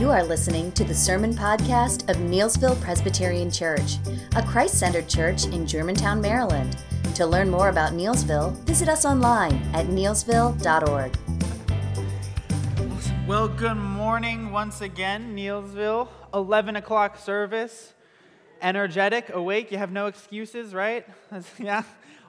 You are listening to the Sermon Podcast of Neelsville Presbyterian Church, a Christ centered church in Germantown, Maryland. To learn more about Neelsville, visit us online at neelsville.org. Well, good morning once again, Neelsville. 11 o'clock service. Energetic, awake. You have no excuses, right? yeah,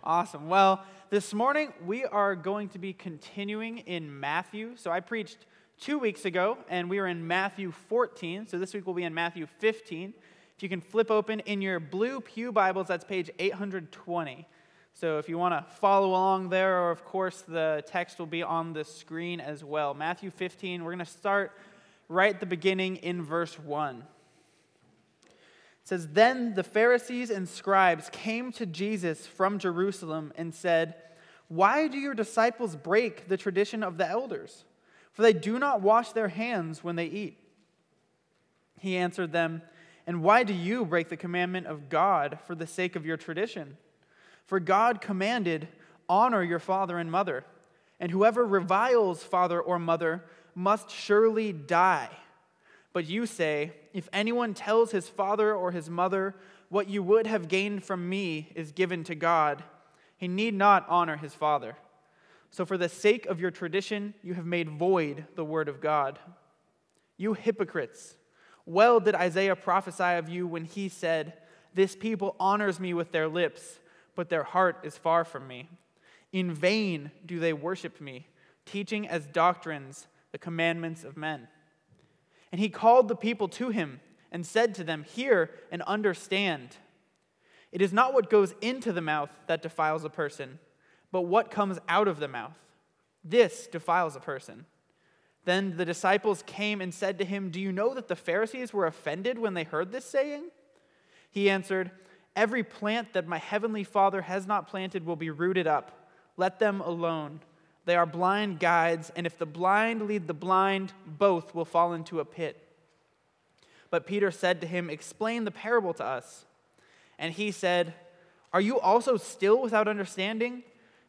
awesome. Well, this morning we are going to be continuing in Matthew. So I preached two weeks ago, and we were in Matthew 14. So this week we'll be in Matthew 15. If you can flip open in your blue Pew Bibles, that's page 820. So if you want to follow along there, or of course the text will be on the screen as well. Matthew 15, we're going to start right at the beginning in verse 1. It says, Then the Pharisees and scribes came to Jesus from Jerusalem and said, Why do your disciples break the tradition of the elders? For they do not wash their hands when they eat. He answered them, And why do you break the commandment of God for the sake of your tradition? For God commanded, Honor your father and mother, and whoever reviles father or mother must surely die. But you say, If anyone tells his father or his mother, What you would have gained from me is given to God, he need not honor his father. So, for the sake of your tradition, you have made void the word of God. You hypocrites, well did Isaiah prophesy of you when he said, This people honors me with their lips, but their heart is far from me. In vain do they worship me, teaching as doctrines the commandments of men. And he called the people to him and said to them, Hear and understand. It is not what goes into the mouth that defiles a person but what comes out of the mouth. This defiles a person. Then the disciples came and said to him, Do you know that the Pharisees were offended when they heard this saying? He answered, Every plant that my heavenly Father has not planted will be rooted up. Let them alone. They are blind guides, and if the blind lead the blind, both will fall into a pit. But Peter said to him, Explain the parable to us. And he said, Are you also still without understanding?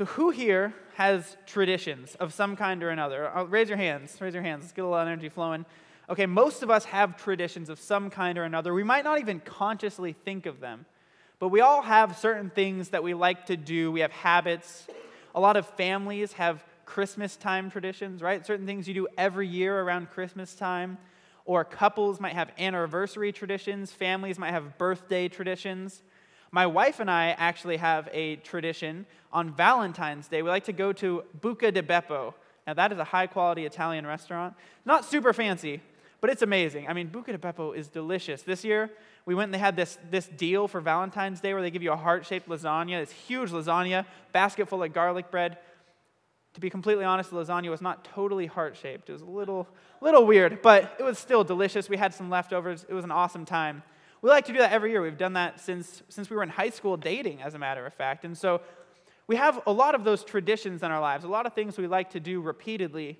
So, who here has traditions of some kind or another? I'll, uh, raise your hands. Raise your hands. Let's get a little energy flowing. Okay, most of us have traditions of some kind or another. We might not even consciously think of them, but we all have certain things that we like to do. We have habits. A lot of families have Christmas time traditions, right? Certain things you do every year around Christmas time. Or couples might have anniversary traditions, families might have birthday traditions. My wife and I actually have a tradition on Valentine's Day. We like to go to Buca di Beppo. Now, that is a high quality Italian restaurant. Not super fancy, but it's amazing. I mean, Buca di Beppo is delicious. This year, we went and they had this, this deal for Valentine's Day where they give you a heart shaped lasagna, this huge lasagna, basket full of garlic bread. To be completely honest, the lasagna was not totally heart shaped. It was a little, little weird, but it was still delicious. We had some leftovers. It was an awesome time. We like to do that every year. We've done that since, since we were in high school dating, as a matter of fact. And so we have a lot of those traditions in our lives, a lot of things we like to do repeatedly.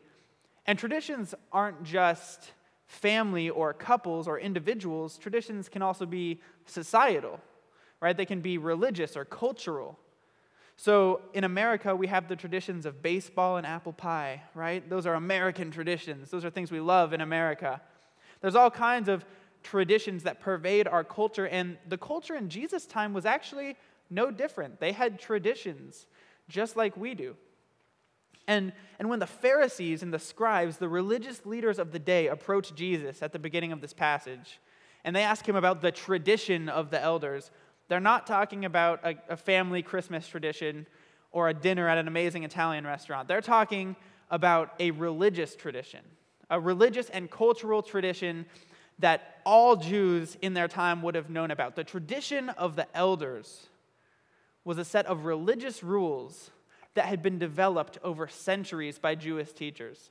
And traditions aren't just family or couples or individuals, traditions can also be societal, right? They can be religious or cultural. So in America, we have the traditions of baseball and apple pie, right? Those are American traditions. Those are things we love in America. There's all kinds of traditions that pervade our culture. And the culture in Jesus' time was actually no different. They had traditions just like we do. And, and when the Pharisees and the scribes, the religious leaders of the day, approach Jesus at the beginning of this passage, and they ask him about the tradition of the elders, they're not talking about a, a family Christmas tradition or a dinner at an amazing Italian restaurant. They're talking about a religious tradition, a religious and cultural tradition that all Jews in their time would have known about. The tradition of the elders was a set of religious rules that had been developed over centuries by Jewish teachers.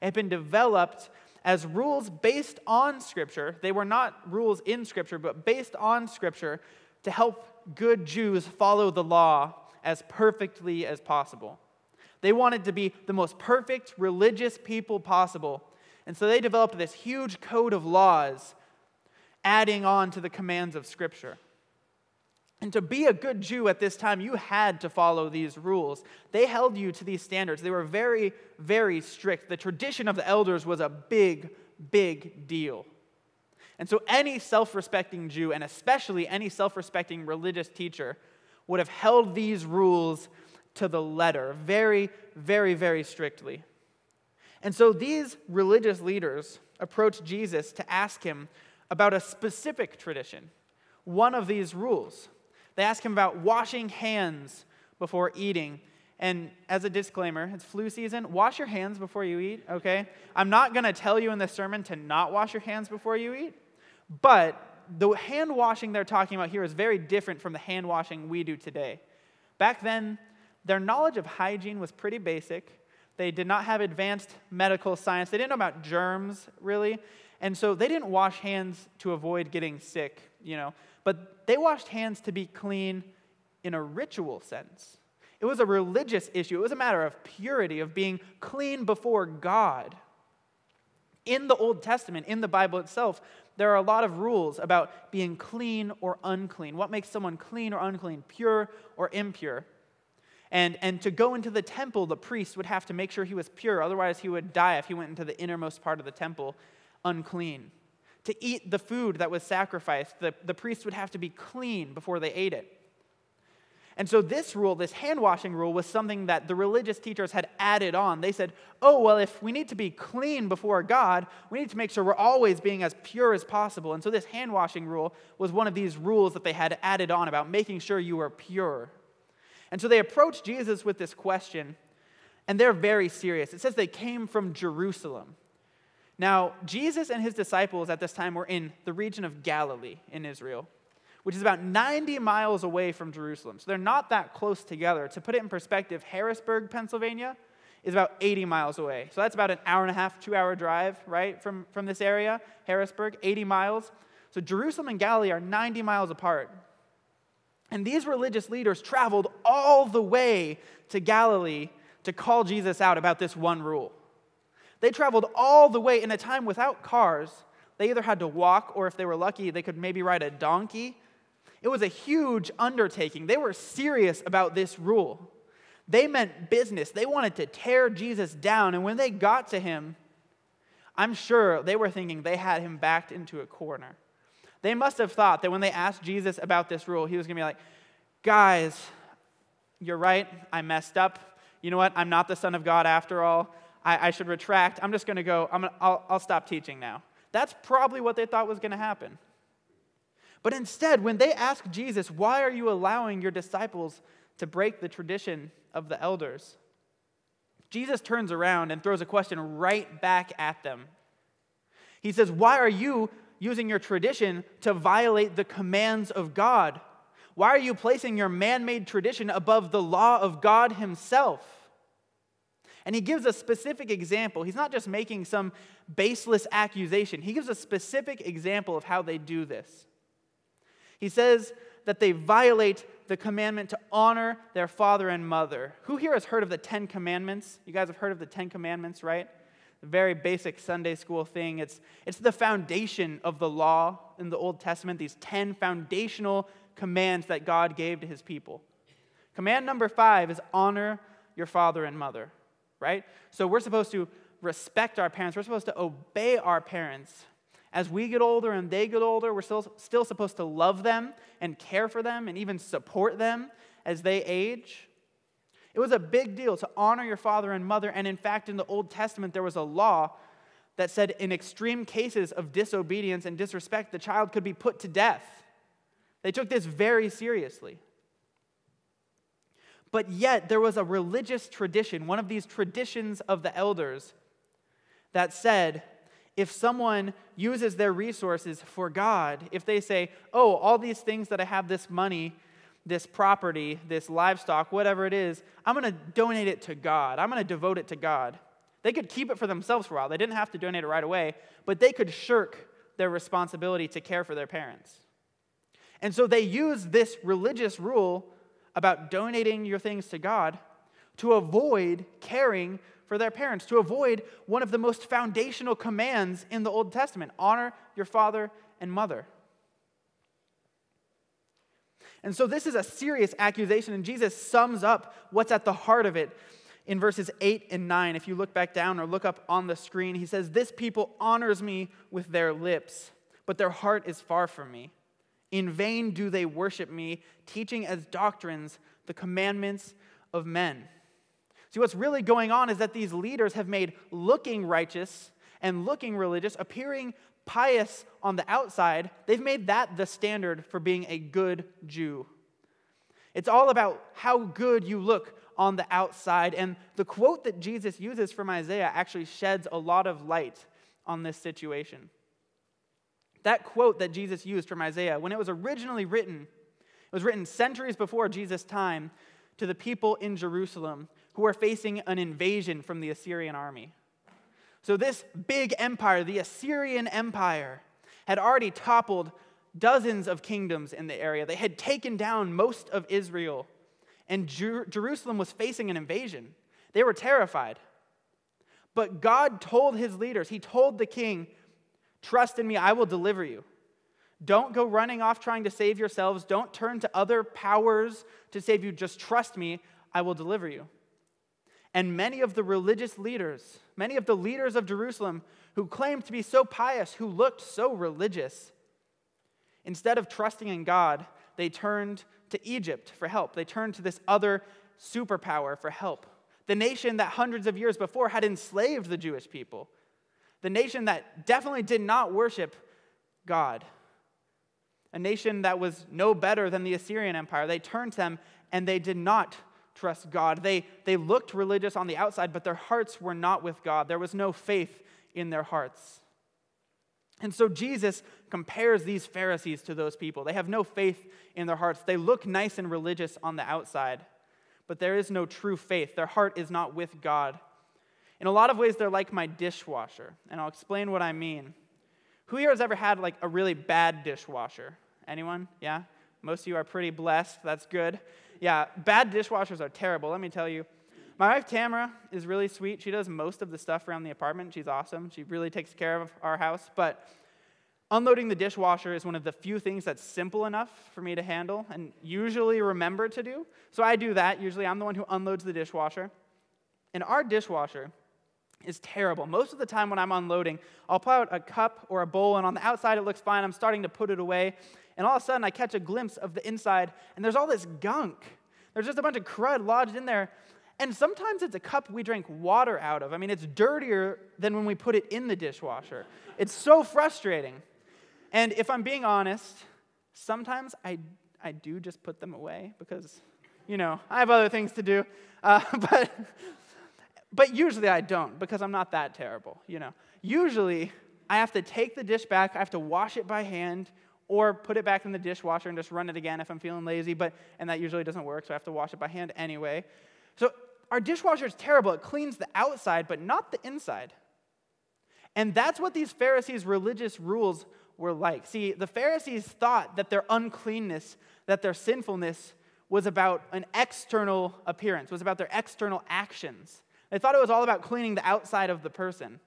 It had been developed as rules based on Scripture. They were not rules in Scripture, but based on Scripture to help good Jews follow the law as perfectly as possible. They wanted to be the most perfect religious people possible. And so they developed this huge code of laws, adding on to the commands of Scripture. And to be a good Jew at this time, you had to follow these rules. They held you to these standards. They were very, very strict. The tradition of the elders was a big, big deal. And so, any self respecting Jew, and especially any self respecting religious teacher, would have held these rules to the letter very, very, very strictly. And so, these religious leaders approached Jesus to ask him about a specific tradition, one of these rules. They ask him about washing hands before eating. And as a disclaimer, it's flu season. Wash your hands before you eat, okay? I'm not going to tell you in this sermon to not wash your hands before you eat, but the hand washing they're talking about here is very different from the hand washing we do today. Back then, their knowledge of hygiene was pretty basic. They did not have advanced medical science. They didn't know about germs, really. And so they didn't wash hands to avoid getting sick, you know. But they washed hands to be clean in a ritual sense. It was a religious issue. It was a matter of purity, of being clean before God. In the Old Testament, in the Bible itself, there are a lot of rules about being clean or unclean. What makes someone clean or unclean, pure or impure? And, and to go into the temple, the priest would have to make sure he was pure. Otherwise, he would die if he went into the innermost part of the temple unclean. To eat the food that was sacrificed, the, the priest would have to be clean before they ate it. And so, this rule, this hand washing rule, was something that the religious teachers had added on. They said, oh, well, if we need to be clean before God, we need to make sure we're always being as pure as possible. And so, this hand washing rule was one of these rules that they had added on about making sure you were pure. And so, they approach Jesus with this question, and they're very serious. It says they came from Jerusalem. Now, Jesus and his disciples at this time were in the region of Galilee in Israel, which is about 90 miles away from Jerusalem. So they're not that close together. To put it in perspective, Harrisburg, Pennsylvania is about 80 miles away. So that's about an hour and a half, two hour drive, right, from, from this area, Harrisburg, 80 miles. So Jerusalem and Galilee are 90 miles apart. And these religious leaders traveled all the way to Galilee to call Jesus out about this one rule. They traveled all the way in a time without cars. They either had to walk, or if they were lucky, they could maybe ride a donkey. It was a huge undertaking. They were serious about this rule. They meant business. They wanted to tear Jesus down. And when they got to him, I'm sure they were thinking they had him backed into a corner. They must have thought that when they asked Jesus about this rule, he was going to be like, guys, you're right. I messed up. You know what? I'm not the Son of God after all. I, I should retract. I'm just going to go, I'm gonna, I'll, I'll stop teaching now. That's probably what they thought was going to happen. But instead, when they ask Jesus, why are you allowing your disciples to break the tradition of the elders? Jesus turns around and throws a question right back at them. He says, Why are you using your tradition to violate the commands of God? Why are you placing your man made tradition above the law of God Himself? And he gives a specific example. He's not just making some baseless accusation, he gives a specific example of how they do this. He says that they violate the commandment to honor their father and mother. Who here has heard of the Ten Commandments? You guys have heard of the Ten Commandments, right? Very basic Sunday school thing. It's, it's the foundation of the law in the Old Testament, these 10 foundational commands that God gave to his people. Command number five is honor your father and mother right? So we're supposed to respect our parents, we're supposed to obey our parents. As we get older and they get older, we're still, still supposed to love them and care for them and even support them as they age. It was a big deal to honor your father and mother. And in fact, in the Old Testament, there was a law that said in extreme cases of disobedience and disrespect, the child could be put to death. They took this very seriously. But yet, there was a religious tradition, one of these traditions of the elders, that said if someone uses their resources for God, if they say, oh, all these things that I have, this money, this property, this livestock, whatever it is, I'm going to donate it to God, I'm going to devote it to God, They could keep it for themselves for a while. They didn't have to donate it right away, but they could shirk their responsibility to care for their parents. And so they used this religious rule about donating your things to God to avoid caring for their parents, to avoid one of the most foundational commands in the Old Testament honor your father and mother. And so this is a serious accusation, and Jesus sums up what's at the heart of it in verses 8 and 9. If you look back down or look up on the screen, he says, This people honors me with their lips, but their heart is far from me. In vain do they worship me, teaching as doctrines the commandments of men. See, what's really going on is that these leaders have made looking righteous and looking religious, appearing pious on the outside, they've made that the standard for being a good Jew. It's all about how good you look on the outside. And the quote that Jesus uses from Isaiah actually sheds a lot of light on this situation. That quote that Jesus used from Isaiah, when it was originally written, it was written centuries before Jesus' time to the people in Jerusalem who were facing an invasion from the Assyrian army. So, this big empire, the Assyrian Empire, had already toppled dozens of kingdoms in the area. They had taken down most of Israel, and Jer- Jerusalem was facing an invasion. They were terrified. But God told his leaders, He told the king, Trust in me, I will deliver you. Don't go running off trying to save yourselves. Don't turn to other powers to save you. Just trust me, I will deliver you. And many of the religious leaders, many of the leaders of Jerusalem who claimed to be so pious, who looked so religious, instead of trusting in God, they turned to Egypt for help. They turned to this other superpower for help. The nation that hundreds of years before had enslaved the Jewish people. The nation that definitely did not worship God. A nation that was no better than the Assyrian Empire. They turned to them and they did not trust God. They, they looked religious on the outside, but their hearts were not with God. There was no faith in their hearts. And so Jesus compares these Pharisees to those people. They have no faith in their hearts. They look nice and religious on the outside, but there is no true faith. Their heart is not with God. In a lot of ways, they're like my dishwasher, and I'll explain what I mean. Who here has ever had like a really bad dishwasher? Anyone? Yeah? Most of you are pretty blessed. That's good. Yeah, bad dishwashers are terrible, let me tell you. My wife Tamara is really sweet. She does most of the stuff around the apartment. She's awesome. She really takes care of our house. But unloading the dishwasher is one of the few things that's simple enough for me to handle and usually remember to do. So I do that. Usually I'm the one who unloads the dishwasher. And our dishwasher is terrible. Most of the time when I'm unloading, I'll pull out a cup or a bowl, and on the outside it looks fine. I'm starting to put it away and all of a sudden I catch a glimpse of the inside, and there's all this gunk. There's just a bunch of crud lodged in there. And sometimes it's a cup we drink water out of. I mean, it's dirtier than when we put it in the dishwasher. It's so frustrating. And if I'm being honest, sometimes I, I do just put them away because, you know, I have other things to do. Uh, but, but usually I don't because I'm not that terrible, you know. Usually I have to take the dish back, I have to wash it by hand, or put it back in the dishwasher and just run it again if I'm feeling lazy, but and that usually doesn't work, so I have to wash it by hand anyway. So our dishwasher is terrible. It cleans the outside, but not the inside. And that's what these Pharisees' religious rules were like. See, the Pharisees thought that their uncleanness, that their sinfulness was about an external appearance, was about their external actions. They thought it was all about cleaning the outside of the person.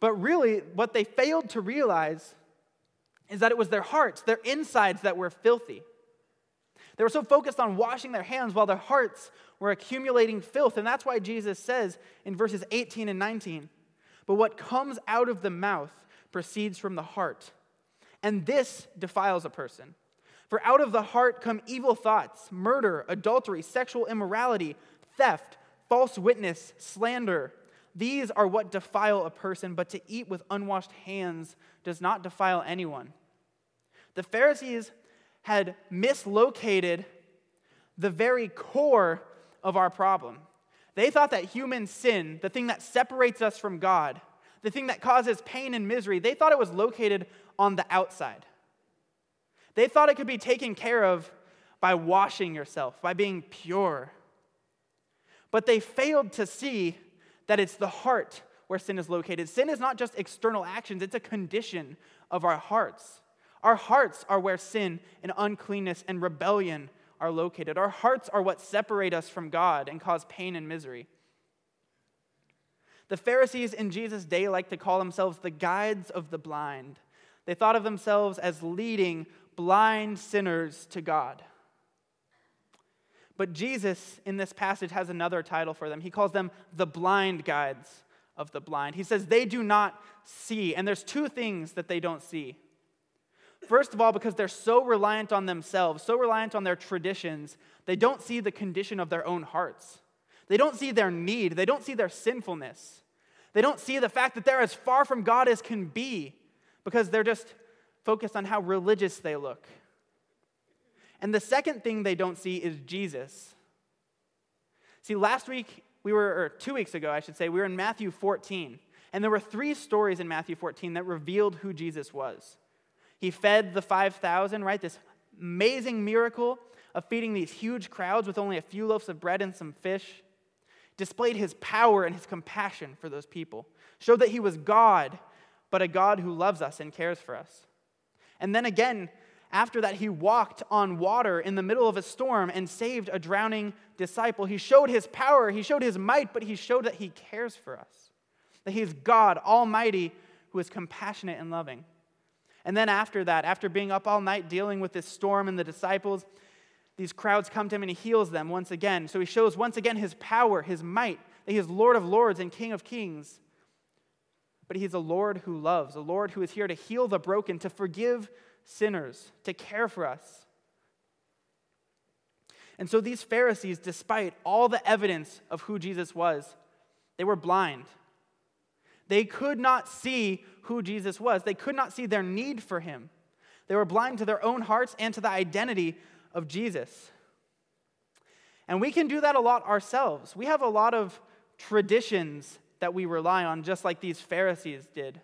But really, what they failed to realize is that it was their hearts, their insides that were filthy. They were so focused on washing their hands while their hearts were accumulating filth. And that's why Jesus says in verses 18 and 19, But what comes out of the mouth proceeds from the heart, and this defiles a person. For out of the heart come evil thoughts, murder, adultery, sexual immorality, theft, false witness, slander. These are what defile a person, but to eat with unwashed hands does not defile anyone. The Pharisees had mislocated the very core of our problem. They thought that human sin, the thing that separates us from God, the thing that causes pain and misery, they thought it was located on the outside. They thought it could be taken care of by washing yourself, by being pure. But they failed to see that it's the heart where sin is located. Sin is not just external actions, it's a condition of our hearts. Our hearts are where sin and uncleanness and rebellion are located. Our hearts are what separate us from God and cause pain and misery. The Pharisees in Jesus' day like to call themselves the guides of the blind. They thought of themselves as leading blind sinners to God. But Jesus, in this passage, has another title for them. He calls them the blind guides of the blind. He says they do not see, and there's two things that they don't see. First of all, because they're so reliant on themselves, so reliant on their traditions, they don't see the condition of their own hearts. They don't see their need, they don't see their sinfulness. They don't see the fact that they're as far from God as can be because they're just focused on how religious they look. And the second thing they don't see is Jesus. See, last week, we were, or two weeks ago, I should say, we were in Matthew 14. And there were three stories in Matthew 14 that revealed who Jesus was. He fed the 5,000, right? This amazing miracle of feeding these huge crowds with only a few loaves of bread and some fish. Displayed his power and his compassion for those people. Showed that he was God, but a God who loves us and cares for us. And then again, after that, he walked on water in the middle of a storm and saved a drowning disciple. He showed his power, he showed his might, but he showed that he cares for us. That he is God, Almighty, who is compassionate and loving. And then after that, after being up all night dealing with this storm and the disciples, these crowds come to him and he heals them once again. So he shows once again his power, his might, that he is Lord of lords and King of kings. But he's a Lord who loves, a Lord who is here to heal the broken, to forgive sinners, to care for us. And so these Pharisees, despite all the evidence of who Jesus was, they were blind. They could not see who Jesus was, they could not see their need for him. They were blind to their own hearts and to the identity of Jesus. And we can do that a lot ourselves. We have a lot of traditions that we rely on, just like these Pharisees did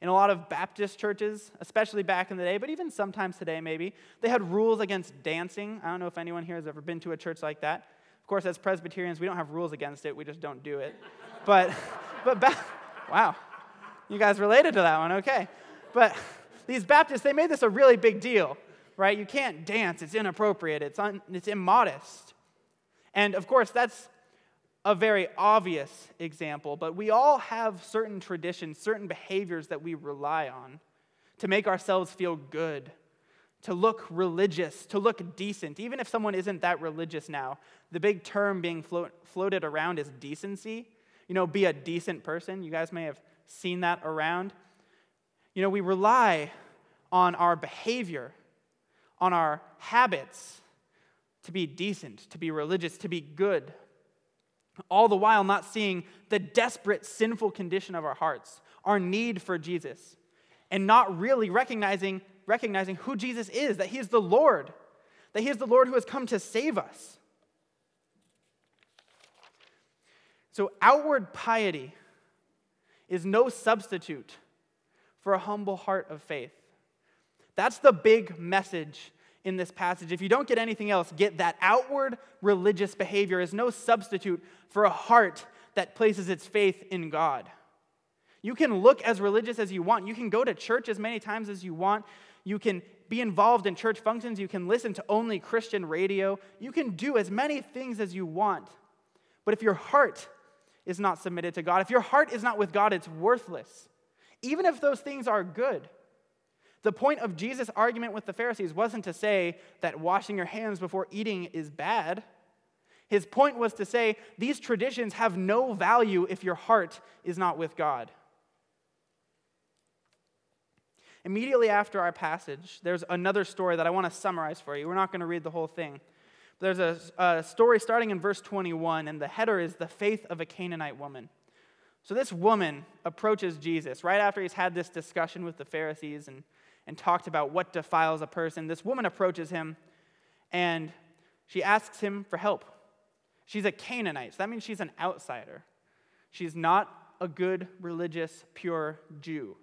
in a lot of Baptist churches, especially back in the day, but even sometimes today maybe, they had rules against dancing. I don't know if anyone here has ever been to a church like that. Of course, as Presbyterians, we don't have rules against it, we just don't do it. but, but back, wow, you guys related to that one, okay. But these Baptists, they made this a really big deal, right? You can't dance, it's inappropriate, it's, un, it's immodest. And of course, that's a very obvious example, but we all have certain traditions, certain behaviors that we rely on to make ourselves feel good, to look religious, to look decent. Even if someone isn't that religious now, the big term being float, floated around is decency. You know, be a decent person. You guys may have seen that around. You know, we rely on our behavior, on our habits to be decent, to be religious, to be good all the while not seeing the desperate sinful condition of our hearts, our need for Jesus, and not really recognizing, recognizing who Jesus is, that He is the Lord, that He is the Lord who has come to save us. So, outward piety is no substitute for a humble heart of faith. That's the big message in this passage. If you don't get anything else, get that outward religious behavior is no substitute for a heart that places its faith in God. You can look as religious as you want. You can go to church as many times as you want. You can be involved in church functions. You can listen to only Christian radio. You can do as many things as you want. But if your heart is not submitted to God, if your heart is not with God, it's worthless. Even if those things are good. The point of Jesus' argument with the Pharisees wasn't to say that washing your hands before eating is bad. His point was to say these traditions have no value if your heart is not with God. Immediately after our passage, there's another story that I want to summarize for you. We're not going to read the whole thing. There's a, a story starting in verse 21, and the header is the faith of a Canaanite woman. So this woman approaches Jesus right after he's had this discussion with the Pharisees and and talked about what defiles a person, this woman approaches him and she asks him for help. She's a Canaanite, so that means she's an outsider. She's not a good, religious, pure Jew.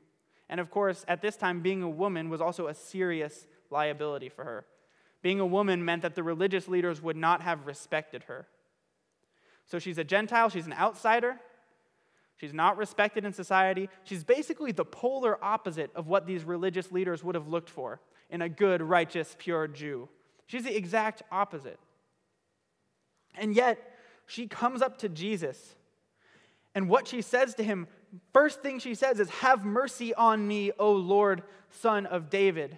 And of course, at this time, being a woman was also a serious liability for her. Being a woman meant that the religious leaders would not have respected her. So she's a Gentile, she's an outsider, She's not respected in society. She's basically the polar opposite of what these religious leaders would have looked for in a good, righteous, pure Jew. She's the exact opposite. And yet, she comes up to Jesus. And what she says to him, first thing she says is, Have mercy on me, O Lord, son of David.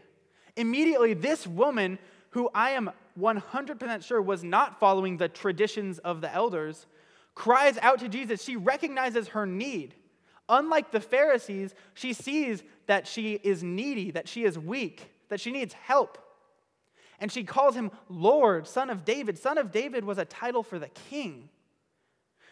Immediately, this woman, who I am 100% sure was not following the traditions of the elders, cries out to Jesus. She recognizes her need. Unlike the Pharisees, she sees that she is needy, that she is weak, that she needs help. And she calls him Lord, Son of David. Son of David was a title for the king.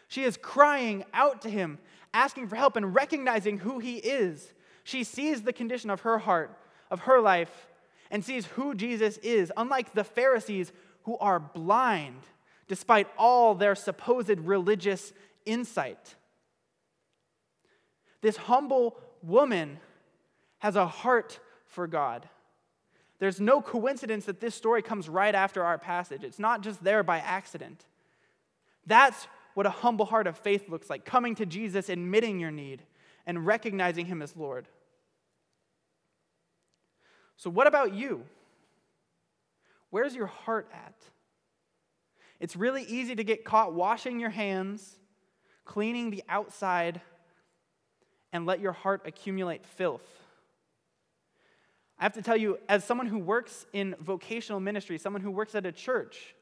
She is crying out to him, asking for help, and recognizing who he is. She sees the condition of her heart, of her life, and sees who Jesus is, unlike the Pharisees who are blind despite all their supposed religious insight. This humble woman has a heart for God. There's no coincidence that this story comes right after our passage. It's not just there by accident. That's what a humble heart of faith looks like coming to Jesus, admitting your need, and recognizing Him as Lord. So, what about you? Where's your heart at? It's really easy to get caught washing your hands, cleaning the outside, and let your heart accumulate filth. I have to tell you, as someone who works in vocational ministry, someone who works at a church,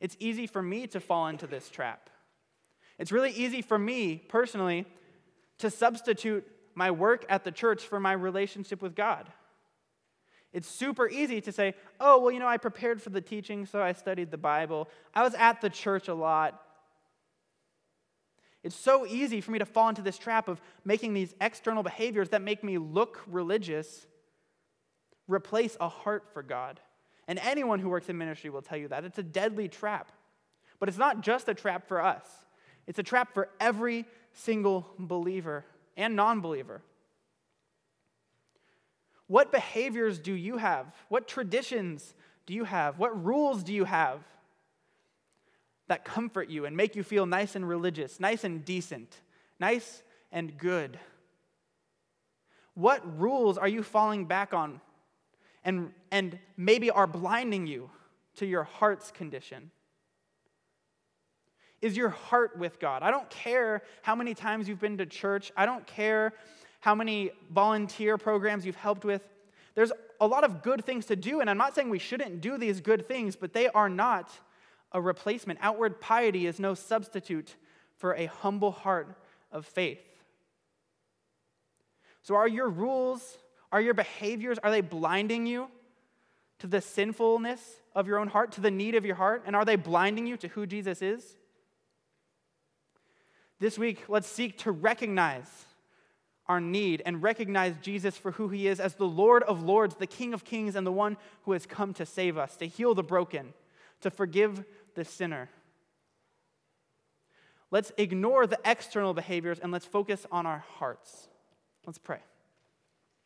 it's easy for me to fall into this trap. It's really easy for me personally to substitute my work at the church for my relationship with God. It's super easy to say, oh, well, you know, I prepared for the teaching, so I studied the Bible. I was at the church a lot. It's so easy for me to fall into this trap of making these external behaviors that make me look religious replace a heart for God. And anyone who works in ministry will tell you that. It's a deadly trap. But it's not just a trap for us, it's a trap for every single believer and non believer. What behaviors do you have? What traditions do you have? What rules do you have that comfort you and make you feel nice and religious, nice and decent, nice and good? What rules are you falling back on and, and maybe are blinding you to your heart's condition? Is your heart with God? I don't care how many times you've been to church. I don't care how many volunteer programs you've helped with. There's a lot of good things to do, and I'm not saying we shouldn't do these good things, but they are not a replacement. Outward piety is no substitute for a humble heart of faith. So, are your rules, are your behaviors, are they blinding you to the sinfulness of your own heart, to the need of your heart? And are they blinding you to who Jesus is? This week, let's seek to recognize our need and recognize Jesus for who he is as the Lord of Lords, the King of Kings, and the one who has come to save us, to heal the broken, to forgive the sinner. Let's ignore the external behaviors and let's focus on our hearts. Let's pray.